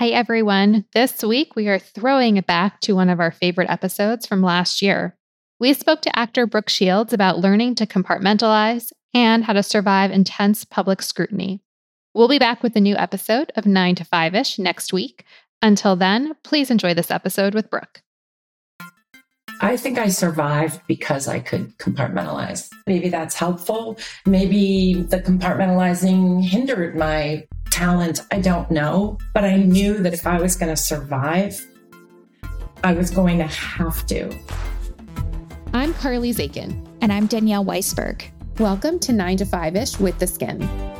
Hey everyone. This week we are throwing it back to one of our favorite episodes from last year. We spoke to actor Brooke Shields about learning to compartmentalize and how to survive intense public scrutiny. We'll be back with a new episode of 9 to 5 ish next week. Until then, please enjoy this episode with Brooke. I think I survived because I could compartmentalize. Maybe that's helpful. Maybe the compartmentalizing hindered my talent. I don't know. But I knew that if I was going to survive, I was going to have to. I'm Carly Zakin. And I'm Danielle Weisberg. Welcome to 9 to 5 ish with theSkimm.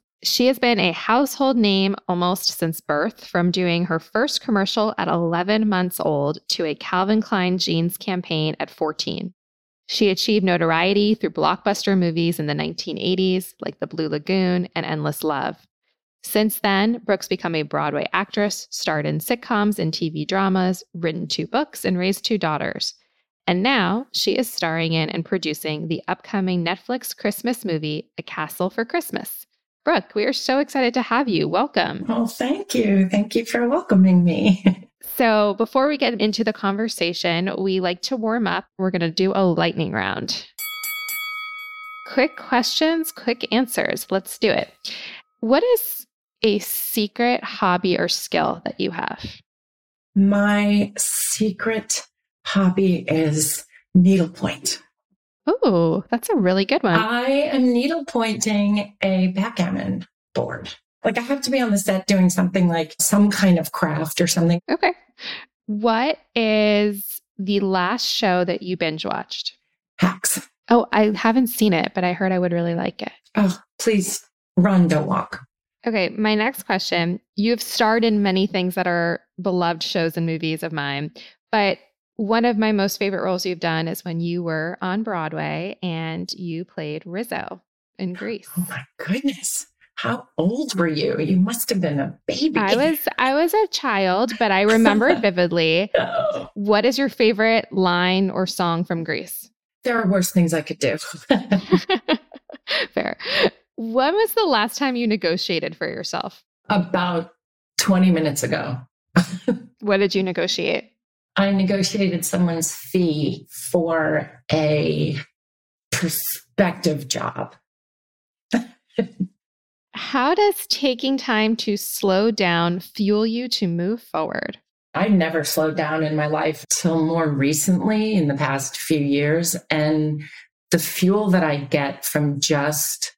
She has been a household name almost since birth, from doing her first commercial at 11 months old to a Calvin Klein jeans campaign at 14. She achieved notoriety through blockbuster movies in the 1980s, like The Blue Lagoon and Endless Love. Since then, Brooks become a Broadway actress, starred in sitcoms and TV dramas, written two books, and raised two daughters. And now she is starring in and producing the upcoming Netflix Christmas movie, A Castle for Christmas. Brooke, we are so excited to have you. Welcome. Well, thank you. Thank you for welcoming me. so, before we get into the conversation, we like to warm up. We're going to do a lightning round. Quick questions, quick answers. Let's do it. What is a secret hobby or skill that you have? My secret hobby is needlepoint. Oh, that's a really good one. I am needle pointing a backgammon board. Like I have to be on the set doing something like some kind of craft or something. Okay. What is the last show that you binge watched? Hacks. Oh, I haven't seen it, but I heard I would really like it. Oh, please run, don't walk. Okay, my next question. You've starred in many things that are beloved shows and movies of mine, but one of my most favorite roles you've done is when you were on Broadway and you played Rizzo in Grease. Oh my goodness. How old were you? You must have been a baby. I was I was a child, but I remember it vividly. oh. What is your favorite line or song from Grease? There are worse things I could do. Fair. When was the last time you negotiated for yourself? About 20 minutes ago. what did you negotiate? I negotiated someone's fee for a prospective job. How does taking time to slow down fuel you to move forward? I never slowed down in my life till more recently in the past few years. And the fuel that I get from just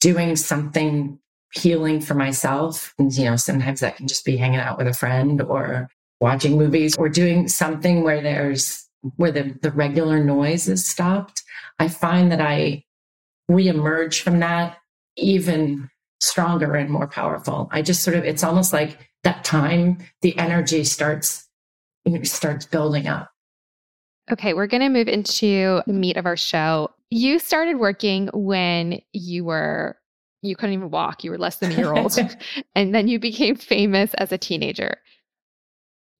doing something healing for myself, and, you know, sometimes that can just be hanging out with a friend or watching movies or doing something where there's where the, the regular noise is stopped, I find that I reemerge from that even stronger and more powerful. I just sort of it's almost like that time the energy starts starts building up. Okay, we're going to move into the meat of our show. You started working when you were you couldn't even walk. You were less than a year old. and then you became famous as a teenager.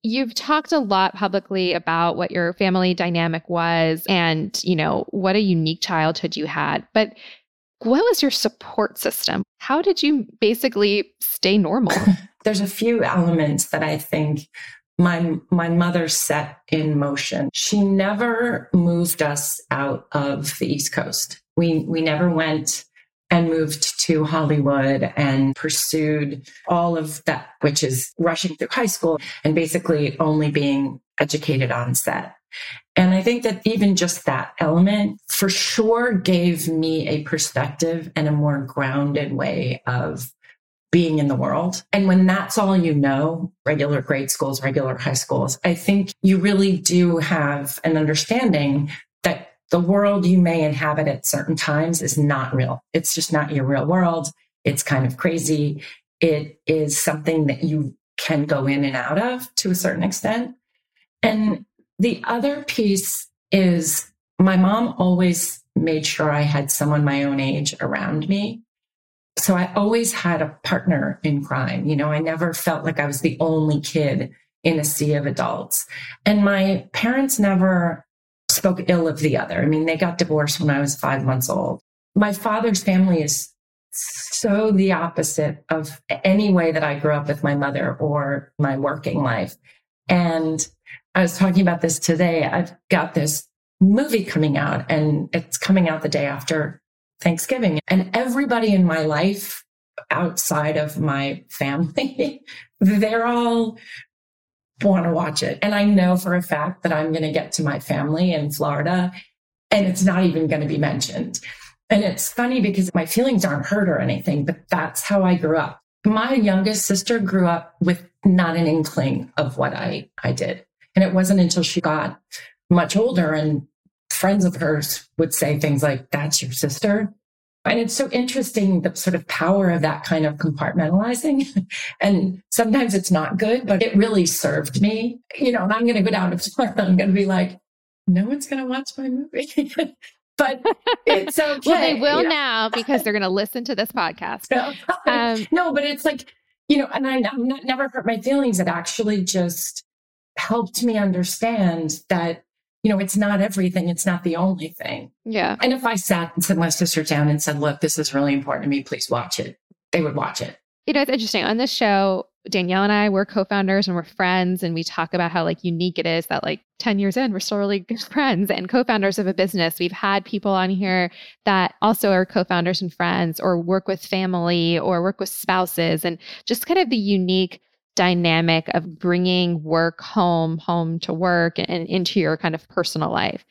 You've talked a lot publicly about what your family dynamic was and, you know, what a unique childhood you had. But what was your support system? How did you basically stay normal? There's a few elements that I think my my mother set in motion. She never moved us out of the East Coast. We we never went and moved to Hollywood and pursued all of that, which is rushing through high school and basically only being educated on set. And I think that even just that element for sure gave me a perspective and a more grounded way of being in the world. And when that's all you know, regular grade schools, regular high schools, I think you really do have an understanding the world you may inhabit at certain times is not real. It's just not your real world. It's kind of crazy. It is something that you can go in and out of to a certain extent. And the other piece is my mom always made sure I had someone my own age around me. So I always had a partner in crime. You know, I never felt like I was the only kid in a sea of adults. And my parents never spoke ill of the other. I mean, they got divorced when I was five months old. My father's family is so the opposite of any way that I grew up with my mother or my working life. And I was talking about this today. I've got this movie coming out and it's coming out the day after Thanksgiving. And everybody in my life outside of my family, they're all want to watch it. And I know for a fact that I'm going to get to my family in Florida and it's not even going to be mentioned. And it's funny because my feelings aren't hurt or anything, but that's how I grew up. My youngest sister grew up with not an inkling of what I, I did. And it wasn't until she got much older and friends of hers would say things like, that's your sister. And it's so interesting the sort of power of that kind of compartmentalizing. and sometimes it's not good, but it really served me. You know, and I'm going to go down to Florida. I'm going to be like, no one's going to watch my movie. but it's okay. well, they will you know? now because they're going to listen to this podcast. um, no, but it's like, you know, and I, I'm not, never hurt my feelings. It actually just helped me understand that you know, it's not everything. It's not the only thing. Yeah. And if I sat and set my sister down and said, look, this is really important to me, please watch it, they would watch it. You know, it's interesting. On this show, Danielle and I, we're co-founders and we're friends. And we talk about how like unique it is that like 10 years in, we're still really good friends and co-founders of a business. We've had people on here that also are co-founders and friends or work with family or work with spouses and just kind of the unique dynamic of bringing work home, home to work, and into your kind of personal life.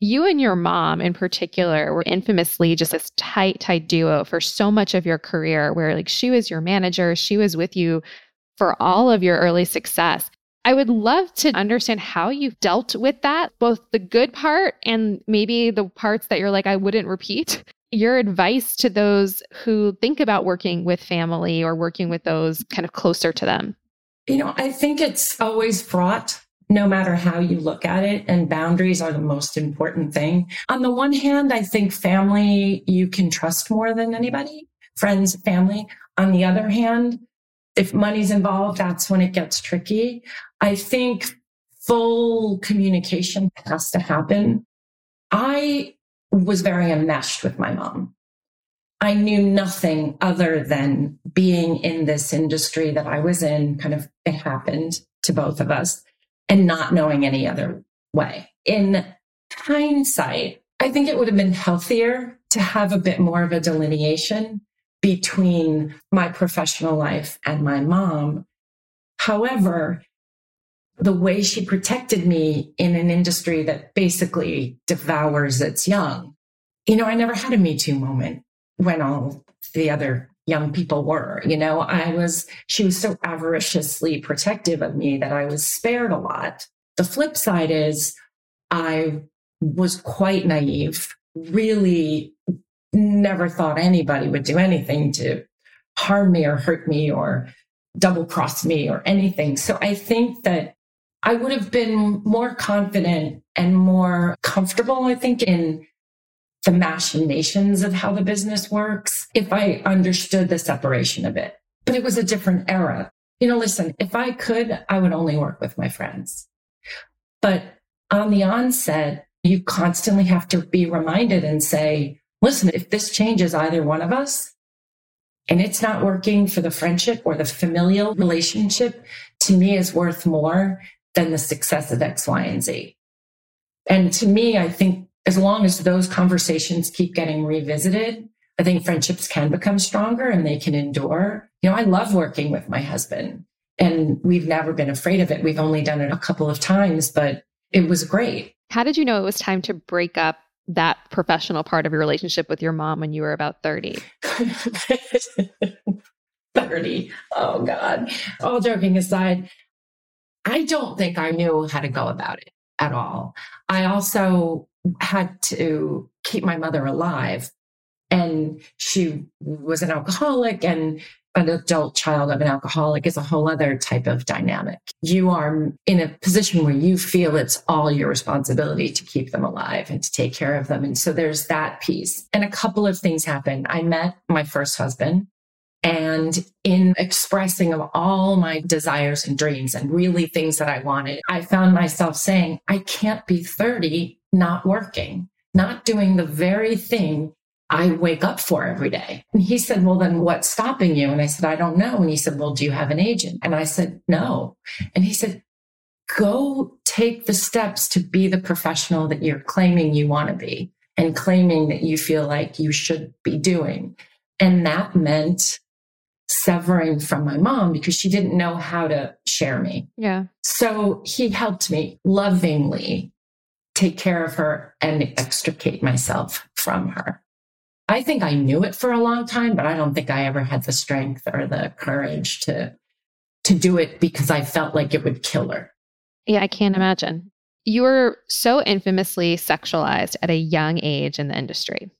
You and your mom, in particular, were infamously just this tight, tight duo for so much of your career, where like she was your manager, she was with you for all of your early success. I would love to understand how you've dealt with that, both the good part and maybe the parts that you're like, I wouldn't repeat. Your advice to those who think about working with family or working with those kind of closer to them. You know, I think it's always fraught no matter how you look at it. And boundaries are the most important thing. On the one hand, I think family you can trust more than anybody, friends, family. On the other hand, if money's involved, that's when it gets tricky. I think full communication has to happen. I was very enmeshed with my mom. I knew nothing other than being in this industry that I was in. Kind of, it happened to both of us and not knowing any other way. In hindsight, I think it would have been healthier to have a bit more of a delineation between my professional life and my mom. However, the way she protected me in an industry that basically devours its young, you know, I never had a Me Too moment when all the other young people were. You know, I was, she was so avariciously protective of me that I was spared a lot. The flip side is I was quite naive, really never thought anybody would do anything to harm me or hurt me or double cross me or anything. So I think that I would have been more confident and more comfortable, I think, in the machinations of how the business works if I understood the separation of it. But it was a different era. You know, listen, if I could, I would only work with my friends. But on the onset, you constantly have to be reminded and say, listen, if this changes either one of us and it's not working for the friendship or the familial relationship, to me is worth more than the success of X, Y, and Z. And to me, I think as long as those conversations keep getting revisited, I think friendships can become stronger and they can endure. You know, I love working with my husband and we've never been afraid of it. We've only done it a couple of times, but it was great. How did you know it was time to break up that professional part of your relationship with your mom when you were about 30? 30. Oh, God. All joking aside, I don't think I knew how to go about it at all. I also had to keep my mother alive. And she was an alcoholic and an adult child of an alcoholic is a whole other type of dynamic. You are in a position where you feel it's all your responsibility to keep them alive and to take care of them. And so there's that piece. And a couple of things happened. I met my first husband and in expressing of all my desires and dreams and really things that I wanted, I found myself saying, I can't be 30 not working, not doing the very thing I wake up for every day. And he said, Well, then what's stopping you? And I said, I don't know. And he said, Well, do you have an agent? And I said, No. And he said, Go take the steps to be the professional that you're claiming you want to be and claiming that you feel like you should be doing. And that meant severing from my mom because she didn't know how to share me. Yeah. So he helped me lovingly take care of her and extricate myself from her. I think I knew it for a long time, but I don't think I ever had the strength or the courage to to do it because I felt like it would kill her. Yeah, I can't imagine. You were so infamously sexualized at a young age in the industry.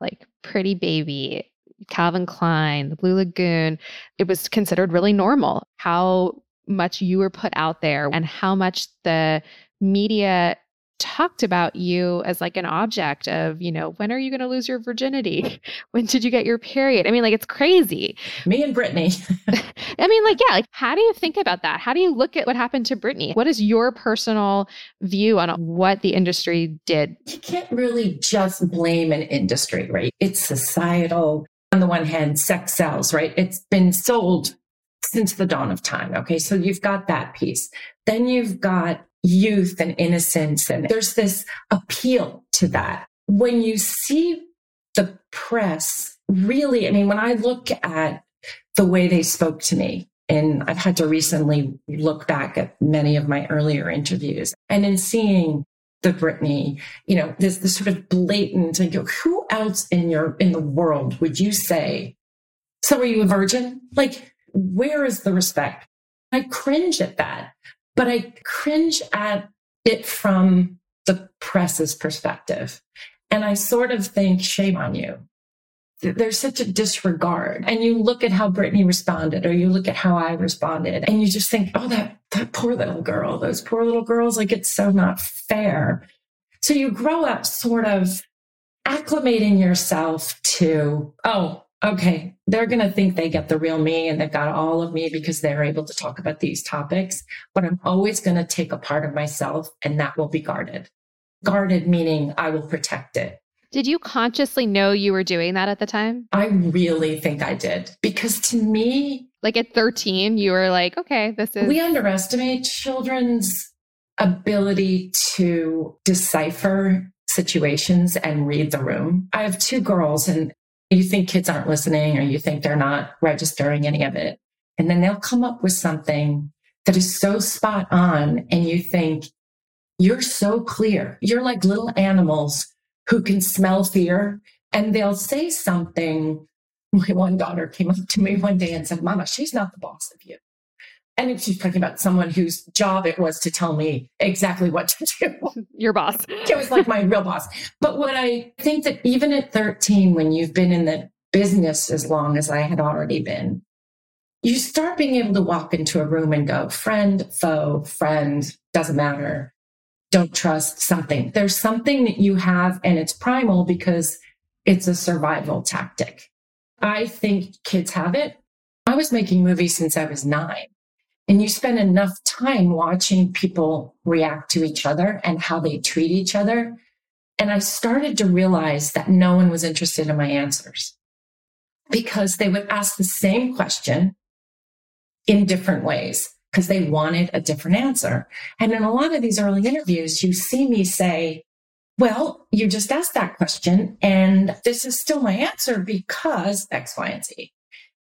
Like pretty baby, Calvin Klein, the Blue Lagoon, it was considered really normal how much you were put out there and how much the media talked about you as like an object of, you know, when are you going to lose your virginity? when did you get your period? I mean, like it's crazy. Me and Britney. I mean, like, yeah, like how do you think about that? How do you look at what happened to Britney? What is your personal view on what the industry did? You can't really just blame an industry, right? It's societal on the one hand, sex sells, right? It's been sold since the dawn of time. Okay. So you've got that piece. Then you've got youth and innocence. And there's this appeal to that. When you see the press really, I mean, when I look at the way they spoke to me, and I've had to recently look back at many of my earlier interviews and in seeing the Britney, you know, this this sort of blatant like who else in your in the world would you say, so are you a virgin? Like, where is the respect? I cringe at that, but I cringe at it from the press's perspective. And I sort of think, shame on you. There's such a disregard. And you look at how Britney responded, or you look at how I responded, and you just think, oh, that that poor little girl, those poor little girls, like it's so not fair. So you grow up sort of acclimating yourself to, oh, okay, they're going to think they get the real me and they've got all of me because they're able to talk about these topics. But I'm always going to take a part of myself and that will be guarded. Guarded meaning I will protect it. Did you consciously know you were doing that at the time? I really think I did because to me, like at 13, you were like, okay, this is. We underestimate children's ability to decipher situations and read the room. I have two girls, and you think kids aren't listening or you think they're not registering any of it. And then they'll come up with something that is so spot on, and you think, you're so clear. You're like little animals who can smell fear, and they'll say something my one daughter came up to me one day and said, Mama, she's not the boss of you. And she's talking about someone whose job it was to tell me exactly what to do. Your boss. it was like my real boss. But what I think that even at 13, when you've been in the business as long as I had already been, you start being able to walk into a room and go, friend, foe, friend, doesn't matter. Don't trust something. There's something that you have and it's primal because it's a survival tactic. I think kids have it. I was making movies since I was nine. And you spend enough time watching people react to each other and how they treat each other. And I started to realize that no one was interested in my answers because they would ask the same question in different ways because they wanted a different answer. And in a lot of these early interviews, you see me say, well, you just asked that question, and this is still my answer because X, Y, and Z.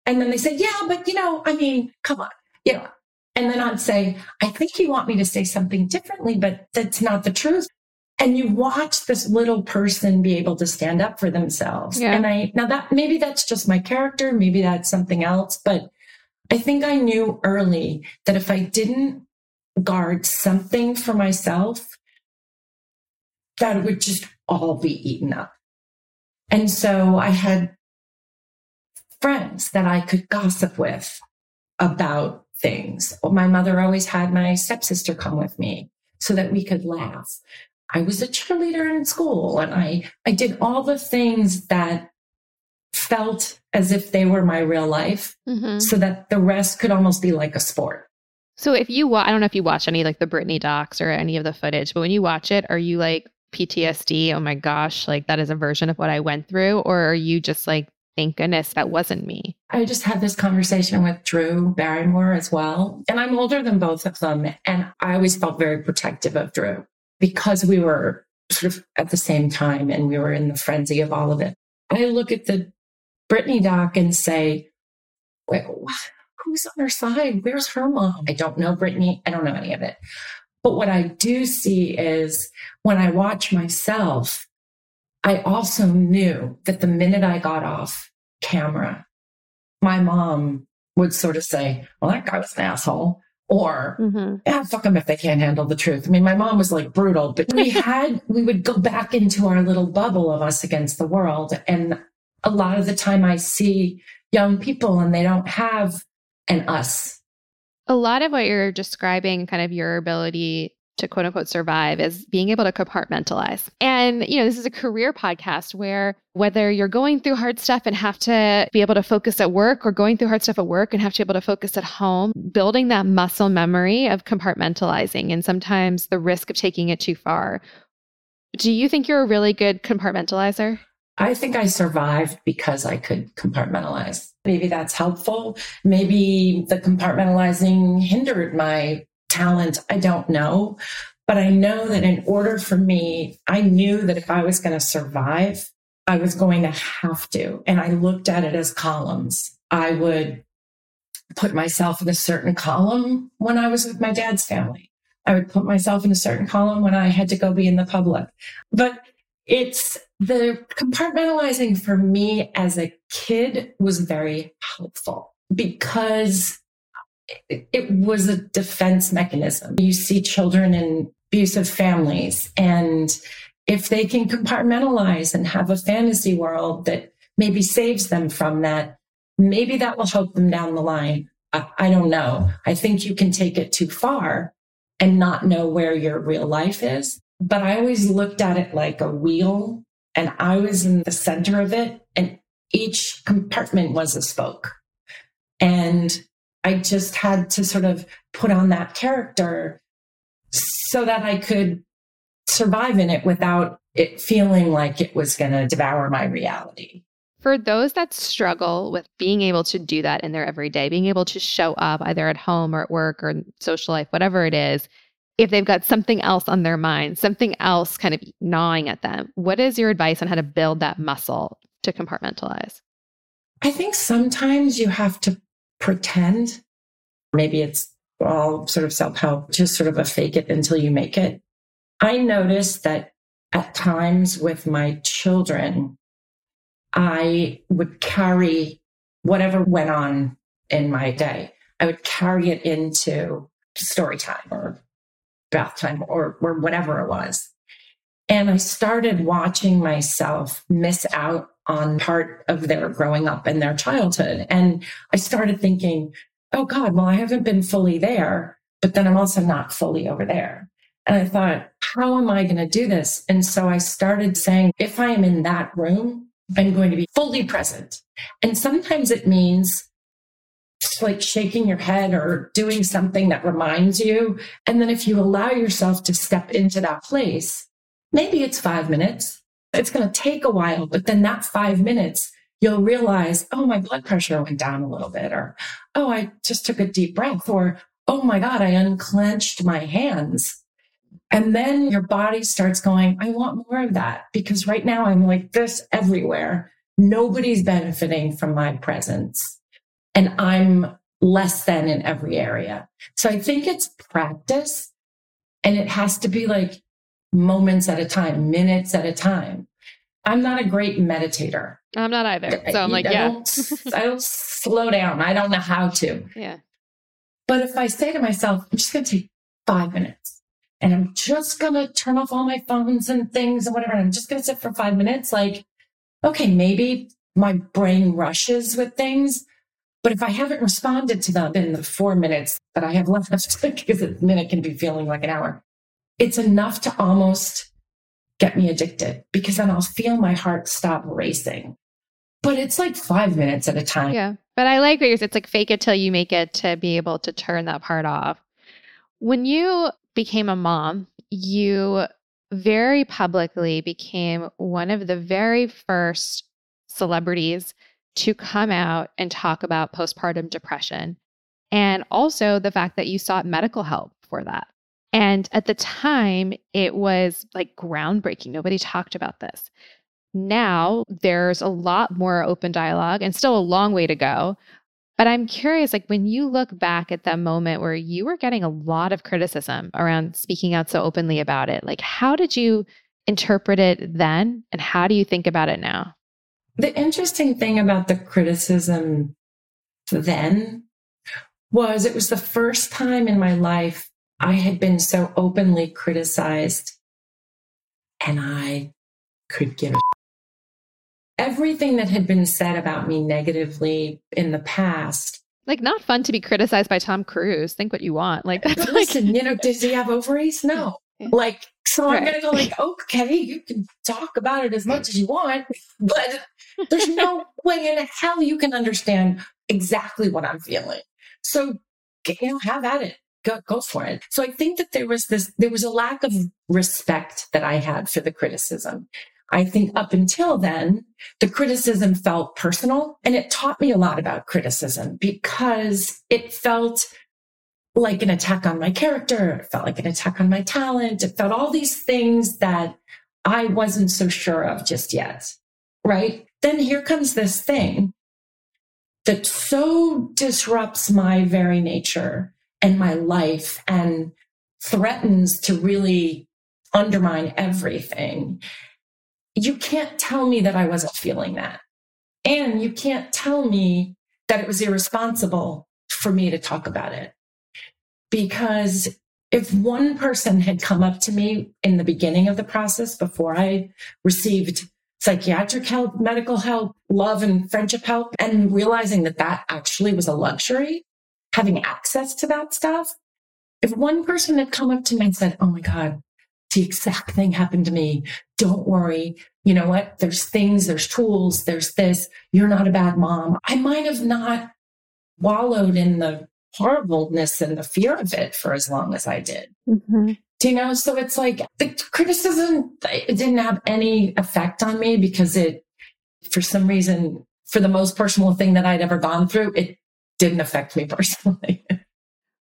And then they say, yeah, but you know, I mean, come on, you know. And then I'd say, I think you want me to say something differently, but that's not the truth. And you watch this little person be able to stand up for themselves. Yeah. And I, now that maybe that's just my character, maybe that's something else, but I think I knew early that if I didn't guard something for myself, that would just all be eaten up. And so I had friends that I could gossip with about things. My mother always had my stepsister come with me so that we could laugh. I was a cheerleader in school and I, I did all the things that felt as if they were my real life mm-hmm. so that the rest could almost be like a sport. So if you I don't know if you watch any like the Britney docs or any of the footage, but when you watch it, are you like PTSD? Oh my gosh, like that is a version of what I went through, or are you just like, thank goodness that wasn't me? I just had this conversation with Drew Barrymore as well, and I'm older than both of them, and I always felt very protective of Drew because we were sort of at the same time and we were in the frenzy of all of it. I look at the Britney doc and say, wait, who's on her side? Where's her mom? I don't know Britney. I don't know any of it. But what I do see is when I watch myself, I also knew that the minute I got off camera, my mom would sort of say, well, that guy was an asshole. Or, mm-hmm. yeah, fuck them if they can't handle the truth. I mean, my mom was like brutal, but we had, we would go back into our little bubble of us against the world. And a lot of the time I see young people and they don't have an us. A lot of what you're describing, kind of your ability to quote unquote survive is being able to compartmentalize. And, you know, this is a career podcast where whether you're going through hard stuff and have to be able to focus at work or going through hard stuff at work and have to be able to focus at home, building that muscle memory of compartmentalizing and sometimes the risk of taking it too far. Do you think you're a really good compartmentalizer? I think I survived because I could compartmentalize. Maybe that's helpful. Maybe the compartmentalizing hindered my talent. I don't know. But I know that in order for me, I knew that if I was going to survive, I was going to have to. And I looked at it as columns. I would put myself in a certain column when I was with my dad's family. I would put myself in a certain column when I had to go be in the public. But it's the compartmentalizing for me as a kid was very helpful because it, was a defense mechanism. You see children in abusive families and if they can compartmentalize and have a fantasy world that maybe saves them from that, maybe that will help them down the line. I don't know. I think you can take it too far and not know where your real life is. But I always looked at it like a wheel and I was in the center of it and each compartment was a spoke. And I just had to sort of put on that character so that I could survive in it without it feeling like it was going to devour my reality. For those that struggle with being able to do that in their everyday, being able to show up either at home or at work or social life, whatever it is, if they've got something else on their mind, something else kind of gnawing at them, what is your advice on how to build that muscle to compartmentalize? I think sometimes you have to pretend. Maybe it's all sort of self help, just sort of a fake it until you make it. I noticed that at times with my children, I would carry whatever went on in my day. I would carry it into story time or bath time or, or whatever it was. And I started watching myself miss out on part of their growing up and their childhood. And I started thinking, oh God, well, I haven't been fully there, but then I'm also not fully over there. And I thought, how am I going to do this? And so I started saying, if I am in that room, I'm going to be fully present. And sometimes it means like shaking your head or doing something that reminds you. And then if you allow yourself to step into that place, maybe it's five minutes. It's going to take a while, but then that five minutes, you'll realize, oh, my blood pressure went down a little bit, or oh, I just took a deep breath, or oh my God, I unclenched my hands. And then your body starts going, I want more of that because right now I'm like this everywhere. Nobody's benefiting from my presence and I'm less than in every area. So I think it's practice and it has to be like moments at a time, minutes at a time. I'm not a great meditator. I'm not either. So I'm like, I yeah. Don't, I don't slow down. I don't know how to. Yeah. But if I say to myself, I'm just going to take five minutes and I'm just going to turn off all my phones and things and whatever, and I'm just going to sit for five minutes, like, okay, maybe my brain rushes with things. But if I haven't responded to them in the four minutes that I have left, because a minute can be feeling like an hour, it's enough to almost get me addicted because then I'll feel my heart stop racing. But it's like five minutes at a time. Yeah. But I like what you're It's like fake it till you make it to be able to turn that part off. When you became a mom, you very publicly became one of the very first celebrities to come out and talk about postpartum depression and also the fact that you sought medical help for that. And at the time, it was like groundbreaking. Nobody talked about this. Now there's a lot more open dialogue and still a long way to go. But I'm curious, like when you look back at that moment where you were getting a lot of criticism around speaking out so openly about it, like how did you interpret it then? And how do you think about it now? The interesting thing about the criticism then was it was the first time in my life I had been so openly criticized and I could give a everything that had been said about me negatively in the past. Like not fun to be criticized by Tom Cruise. Think what you want. Like that's listen, like, you know, does he have ovaries? No. Like, so right. I'm gonna go like, okay, you can talk about it as much as you want, but there's no way in hell you can understand exactly what I'm feeling. So, you know, have at it. Go, go for it. So I think that there was this, there was a lack of respect that I had for the criticism. I think up until then, the criticism felt personal and it taught me a lot about criticism because it felt like an attack on my character. It felt like an attack on my talent. It felt all these things that I wasn't so sure of just yet. Right. Then here comes this thing that so disrupts my very nature and my life and threatens to really undermine everything you can't tell me that I wasn't feeling that. And you can't tell me that it was irresponsible for me to talk about it. Because if one person had come up to me in the beginning of the process before I received psychiatric help, medical help, love and friendship help, and realizing that that actually was a luxury, having access to that stuff. If one person had come up to me and said, Oh my God, the exact thing happened to me. Don't worry. You know what? There's things, there's tools, there's this. You're not a bad mom. I might have not wallowed in the horribleness and the fear of it for as long as I did. Mm-hmm. Do you know? So it's like the criticism, it didn't have any effect on me because it, for some reason, for the most personal thing that I'd ever gone through, it didn't affect me personally.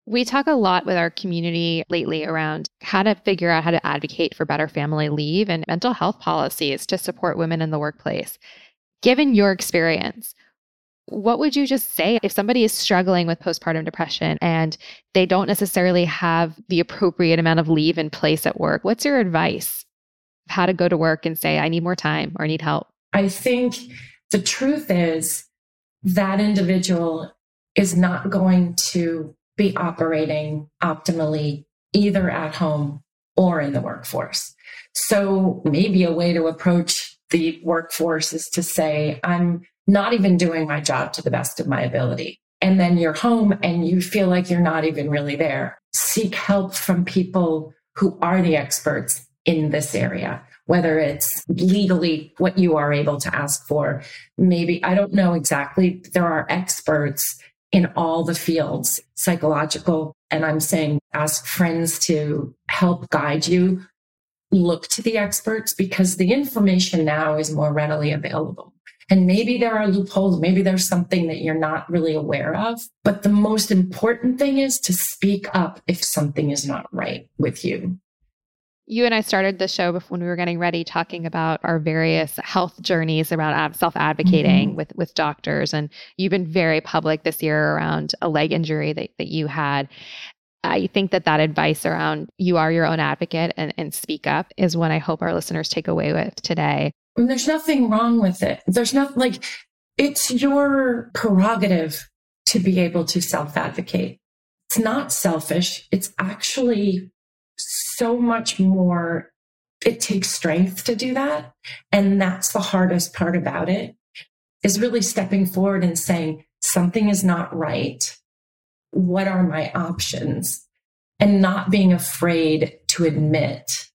We talk a lot with our community lately around how to figure out how to advocate for better family leave and mental health policies to support women in the workplace. Given your experience, what would you just say if somebody is struggling with postpartum depression and they don't necessarily have the appropriate amount of leave in place at work? What's your advice? How to go to work and say, I need more time or need help? I think the truth is that individual is not going to be operating optimally either at home or in the workforce. So maybe a way to approach the workforce is to say, I'm not even doing my job to the best of my ability. And then you're home and you feel like you're not even really there. Seek help from people who are the experts in this area, whether it's legally what you are able to ask for. Maybe, I don't know exactly. There are experts in all the fields, psychological. And I'm saying ask friends to help guide you. Look to the experts because the information now is more readily available. And maybe there are loopholes. Maybe there's something that you're not really aware of. But the most important thing is to speak up if something is not right with you you and I started the show before when we were getting ready talking about our various health journeys around self advocating mm-hmm. with, with doctors. And you've been very public this year around a leg injury that, that you had. I think that that advice around you are your own advocate and, and speak up is what I hope our listeners take away with today. And there's nothing wrong with it. There's not like it's your prerogative to be able to self advocate. It's not selfish. It's actually so much more, it takes strength to do that. And that's the hardest part about it is really stepping forward and saying, something is not right. What are my options? And not being afraid to admit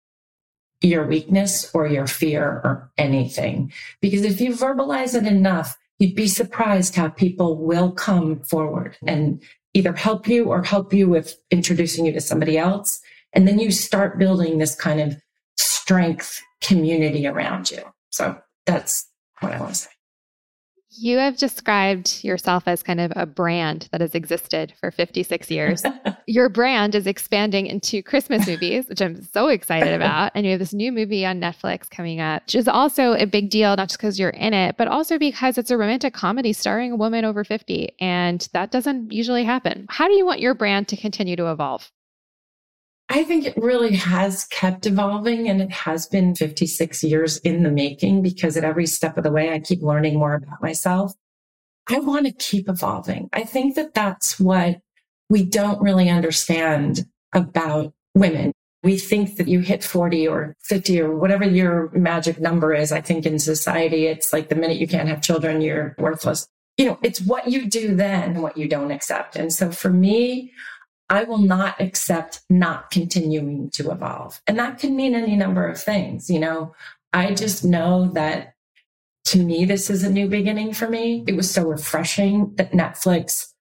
your weakness or your fear or anything. Because if you verbalize it enough, you'd be surprised how people will come forward and either help you or help you with introducing you to somebody else. And then you start building this kind of strength community around you. So that's what I want to say. You have described yourself as kind of a brand that has existed for 56 years. Your brand is expanding into Christmas movies, which I'm so excited about. And you have this new movie on Netflix coming up, which is also a big deal, not just because you're in it, but also because it's a romantic comedy starring a woman over 50. And that doesn't usually happen. How do you want your brand to continue to evolve? I think it really has kept evolving and it has been 56 years in the making because at every step of the way, I keep learning more about myself. I want to keep evolving. I think that that's what we don't really understand about women. We think that you hit 40 or 50 or whatever your magic number is. I think in society, it's like the minute you can't have children, you're worthless. You know, it's what you do then, what you don't accept. And so for me, I will not accept not continuing to evolve. And that can mean any number of things. You know, I just know that to me, this is a new beginning for me. It was so refreshing that Netflix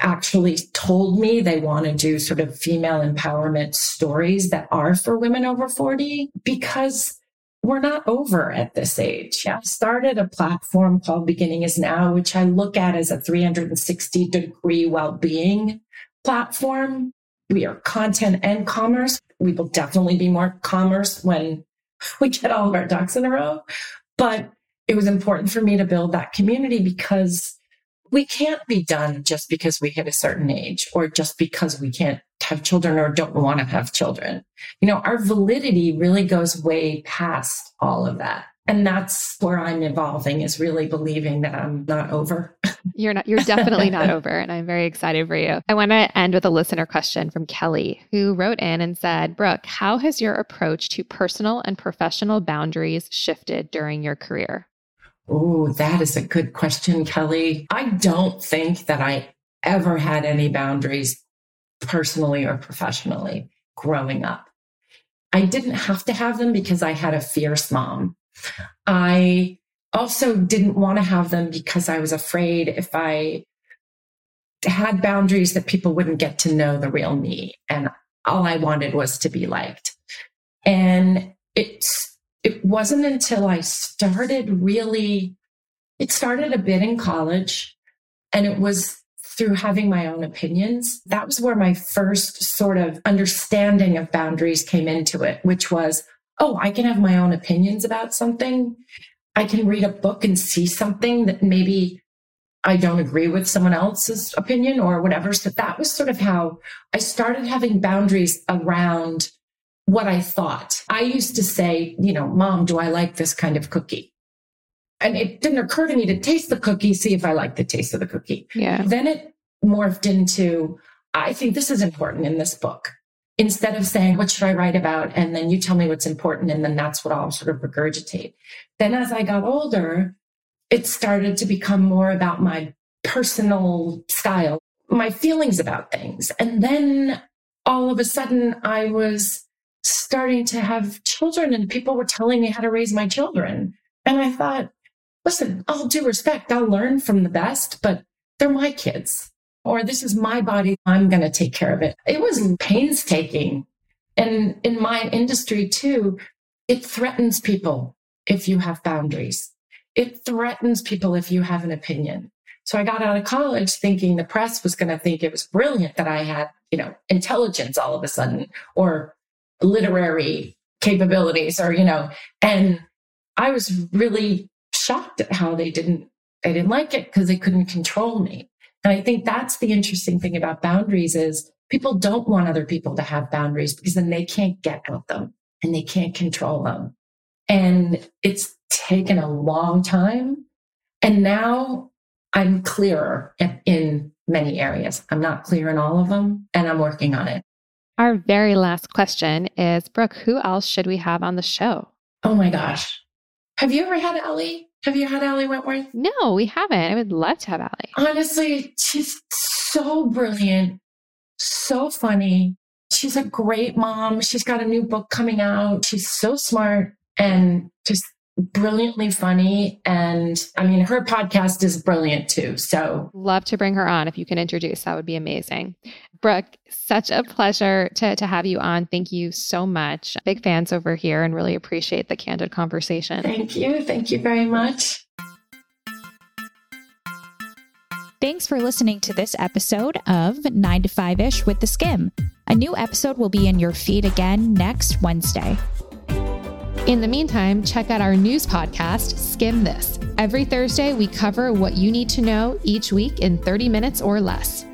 actually told me they want to do sort of female empowerment stories that are for women over 40 because we're not over at this age. I started a platform called Beginning is Now, which I look at as a 360 degree well-being platform. We are content and commerce. We will definitely be more commerce when we get all of our ducks in a row. But it was important for me to build that community because we can't be done just because we hit a certain age or just because we can't have children or don't want to have children. You know, our validity really goes way past all of that. And that's where I'm evolving is really believing that I'm not over. You're not you're definitely not over and I'm very excited for you. I want to end with a listener question from Kelly who wrote in and said, "Brooke, how has your approach to personal and professional boundaries shifted during your career?" Oh, that is a good question, Kelly. I don't think that I ever had any boundaries personally or professionally growing up. I didn't have to have them because I had a fierce mom I also didn't want to have them because I was afraid if I had boundaries that people wouldn't get to know the real me. And all I wanted was to be liked. And it's, it wasn't until I started really, it started a bit in college and it was through having my own opinions. That was where my first sort of understanding of boundaries came into it, which was, oh, I can have my own opinions about something. I can read a book and see something that maybe I don't agree with someone else's opinion or whatever. So that was sort of how I started having boundaries around what I thought. I used to say, you know, mom, do I like this kind of cookie? And it didn't occur to me to taste the cookie, see if I like the taste of the cookie. Yeah. Then it morphed into, I think this is important in this book instead of saying, what should I write about? And then you tell me what's important. And then that's what I'll sort of regurgitate. Then as I got older, it started to become more about my personal style, my feelings about things. And then all of a sudden I was starting to have children and people were telling me how to raise my children. And I thought, listen, all due respect, I'll learn from the best, but they're my kids or this is my body, I'm going to take care of it. It was painstaking. And in my industry too, it threatens people if you have boundaries. It threatens people if you have an opinion. So I got out of college thinking the press was going to think it was brilliant that I had, you know, intelligence all of a sudden or literary capabilities or, you know, and I was really shocked at how they didn't, they didn't like it because they couldn't control me. And I think that's the interesting thing about boundaries is people don't want other people to have boundaries because then they can't get at them and they can't control them. And it's taken a long time. And now I'm clearer in many areas. I'm not clear in all of them and I'm working on it. Our very last question is Brooke, who else should we have on the show? Oh my gosh. Have you ever had Ellie? Have you had Ali Wentworth? No, we haven't. I would love to have Allie. Honestly, she's so brilliant, so funny. She's a great mom. She's got a new book coming out. She's so smart and just brilliantly funny. And I mean, her podcast is brilliant too. So, love to bring her on. If you can introduce, that would be amazing. Brooke, such a pleasure to, to have you on. Thank you so much. Big fans over here and really appreciate the candid conversation. Thank you. Thank you very much. Thanks for listening to this episode of 9 to 5 ish with theSkimm. A new episode will be in your feed again next Wednesday. In the meantime, check out our news podcast, Skimm This. Every Thursday, we cover what you need to know each week in 30 minutes or less.